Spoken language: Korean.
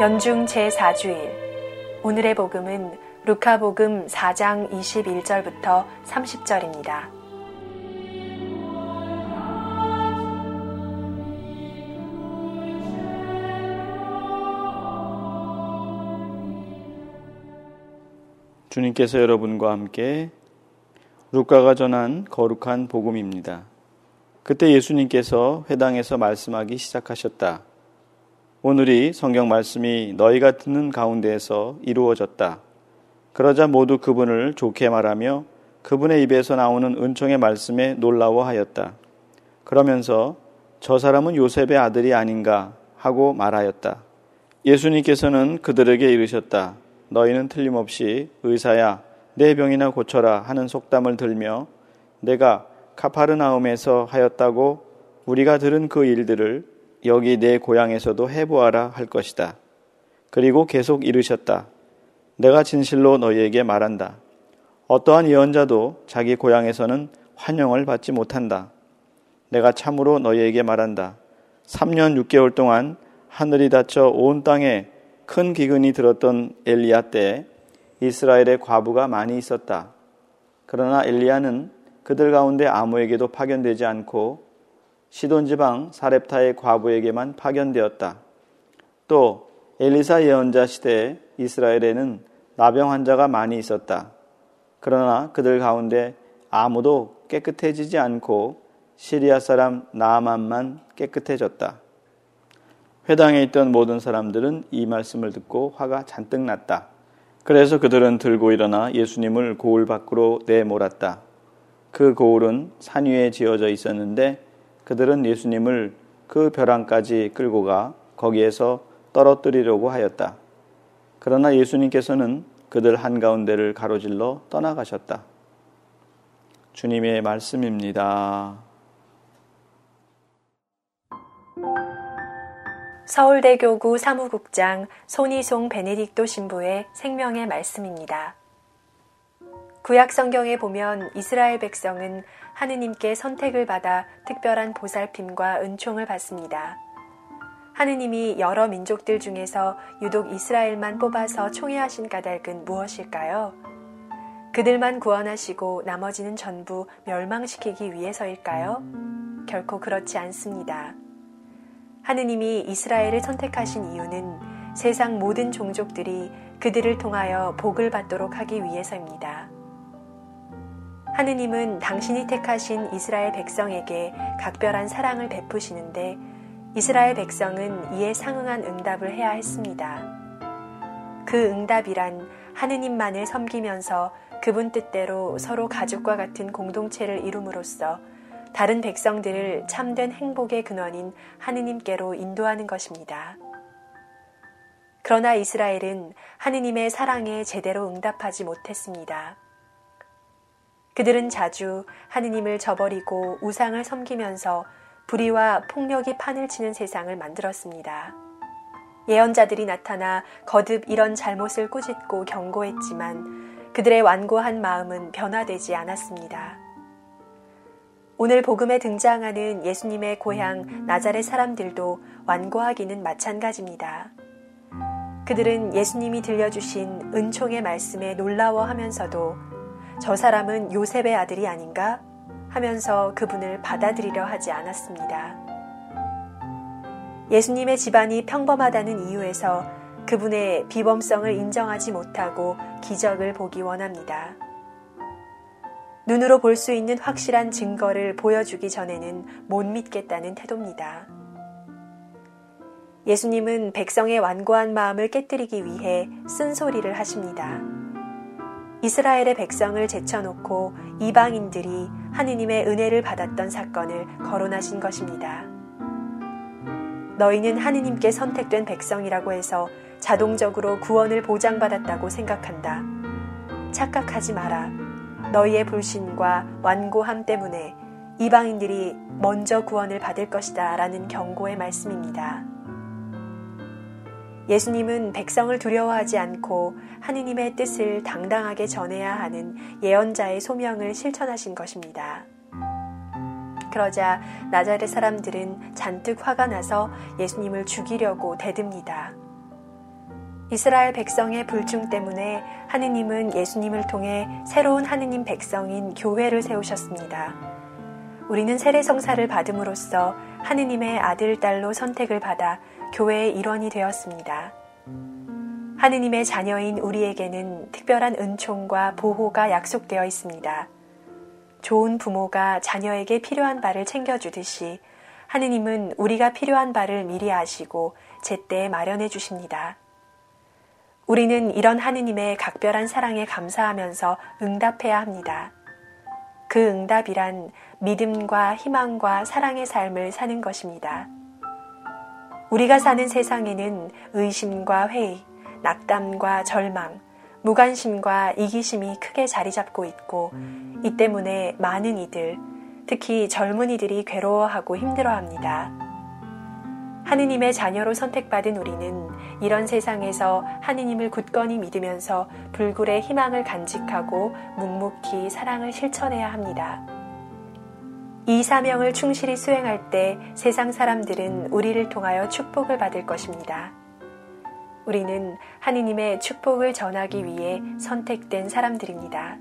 연중 제4주일 오늘의 복음은 루카복음 4장 21절부터 30절입니다. 주님께서 여러분과 함께 루카가 전한 거룩한 복음입니다. 그때 예수님께서 회당에서 말씀하기 시작하셨다. 오늘이 성경 말씀이 너희가 듣는 가운데에서 이루어졌다. 그러자 모두 그분을 좋게 말하며 그분의 입에서 나오는 은총의 말씀에 놀라워하였다. 그러면서 저 사람은 요셉의 아들이 아닌가 하고 말하였다. 예수님께서는 그들에게 이르셨다. 너희는 틀림없이 의사야 내 병이나 고쳐라 하는 속담을 들며 내가 카파르나움에서 하였다고 우리가 들은 그 일들을 여기 내 고향에서도 해보아라 할 것이다. 그리고 계속 이르셨다. 내가 진실로 너희에게 말한다. 어떠한 예언자도 자기 고향에서는 환영을 받지 못한다. 내가 참으로 너희에게 말한다. 3년 6개월 동안 하늘이 닫혀 온 땅에 큰 기근이 들었던 엘리야 때 이스라엘의 과부가 많이 있었다. 그러나 엘리야는 그들 가운데 아무에게도 파견되지 않고 시돈 지방 사렙타의 과부에게만 파견되었다. 또 엘리사 예언자 시대에 이스라엘에는 나병 환자가 많이 있었다. 그러나 그들 가운데 아무도 깨끗해지지 않고 시리아 사람 나아만만 깨끗해졌다. 회당에 있던 모든 사람들은 이 말씀을 듣고 화가 잔뜩 났다. 그래서 그들은 들고 일어나 예수님을 고을 밖으로 내몰았다. 그 고을은 산 위에 지어져 있었는데 그들은 예수님을 그 벼랑까지 끌고 가 거기에서 떨어뜨리려고 하였다. 그러나 예수님께서는 그들 한가운데를 가로질러 떠나가셨다. 주님의 말씀입니다. 서울대교구 사무국장 손희송 베네딕토 신부의 생명의 말씀입니다. 구약 성경에 보면 이스라엘 백성은 하느님께 선택을 받아 특별한 보살핌과 은총을 받습니다. 하느님이 여러 민족들 중에서 유독 이스라엘만 뽑아서 총회하신 까닭은 무엇일까요? 그들만 구원하시고 나머지는 전부 멸망시키기 위해서일까요? 결코 그렇지 않습니다. 하느님이 이스라엘을 선택하신 이유는 세상 모든 종족들이 그들을 통하여 복을 받도록 하기 위해서입니다. 하느님은 당신이 택하신 이스라엘 백성에게 각별한 사랑을 베푸시는데 이스라엘 백성은 이에 상응한 응답을 해야 했습니다. 그 응답이란 하느님만을 섬기면서 그분 뜻대로 서로 가족과 같은 공동체를 이룸으로써 다른 백성들을 참된 행복의 근원인 하느님께로 인도하는 것입니다. 그러나 이스라엘은 하느님의 사랑에 제대로 응답하지 못했습니다. 그들은 자주 하느님을 저버리고 우상을 섬기면서 불의와 폭력이 판을 치는 세상을 만들었습니다. 예언자들이 나타나 거듭 이런 잘못을 꾸짖고 경고했지만 그들의 완고한 마음은 변화되지 않았습니다. 오늘 복음에 등장하는 예수님의 고향 나자렛 사람들도 완고하기는 마찬가지입니다. 그들은 예수님이 들려주신 은총의 말씀에 놀라워하면서도 저 사람은 요셉의 아들이 아닌가 하면서 그분을 받아들이려 하지 않았습니다. 예수님의 집안이 평범하다는 이유에서 그분의 비범성을 인정하지 못하고 기적을 보기 원합니다. 눈으로 볼 수 있는 확실한 증거를 보여주기 전에는 못 믿겠다는 태도입니다. 예수님은 백성의 완고한 마음을 깨뜨리기 위해 쓴소리를 하십니다. 이스라엘의 백성을 제쳐놓고 이방인들이 하느님의 은혜를 받았던 사건을 거론하신 것입니다. 너희는 하느님께 선택된 백성이라고 해서 자동적으로 구원을 보장받았다고 생각한다. 착각하지 마라. 너희의 불신과 완고함 때문에 이방인들이 먼저 구원을 받을 것이다. 라는 경고의 말씀입니다. 예수님은 백성을 두려워하지 않고 하느님의 뜻을 당당하게 전해야 하는 예언자의 소명을 실천하신 것입니다. 그러자 나자렛 사람들은 잔뜩 화가 나서 예수님을 죽이려고 대듭니다. 이스라엘 백성의 불중 때문에 하느님은 예수님을 통해 새로운 하느님 백성인 교회를 세우셨습니다. 우리는 세례 성사를 받음으로써 하느님의 아들, 딸로 선택을 받아 교회의 일원이 되었습니다. 하느님의 자녀인 우리에게는 특별한 은총과 보호가 약속되어 있습니다. 좋은 부모가 자녀에게 필요한 바를 챙겨주듯이 하느님은 우리가 필요한 바를 미리 아시고 제때 마련해 주십니다. 우리는 이런 하느님의 각별한 사랑에 감사하면서 응답해야 합니다. 그 응답이란 믿음과 희망과 사랑의 삶을 사는 것입니다. 우리가 사는 세상에는 의심과 회의, 낙담과 절망, 무관심과 이기심이 크게 자리 잡고 있고 이 때문에 많은 이들, 특히 젊은이들이 괴로워하고 힘들어합니다. 하느님의 자녀로 선택받은 우리는 이런 세상에서 하느님을 굳건히 믿으면서 불굴의 희망을 간직하고 묵묵히 사랑을 실천해야 합니다. 이 사명을 충실히 수행할 때 세상 사람들은 우리를 통하여 축복을 받을 것입니다. 우리는 하느님의 축복을 전하기 위해 선택된 사람들입니다.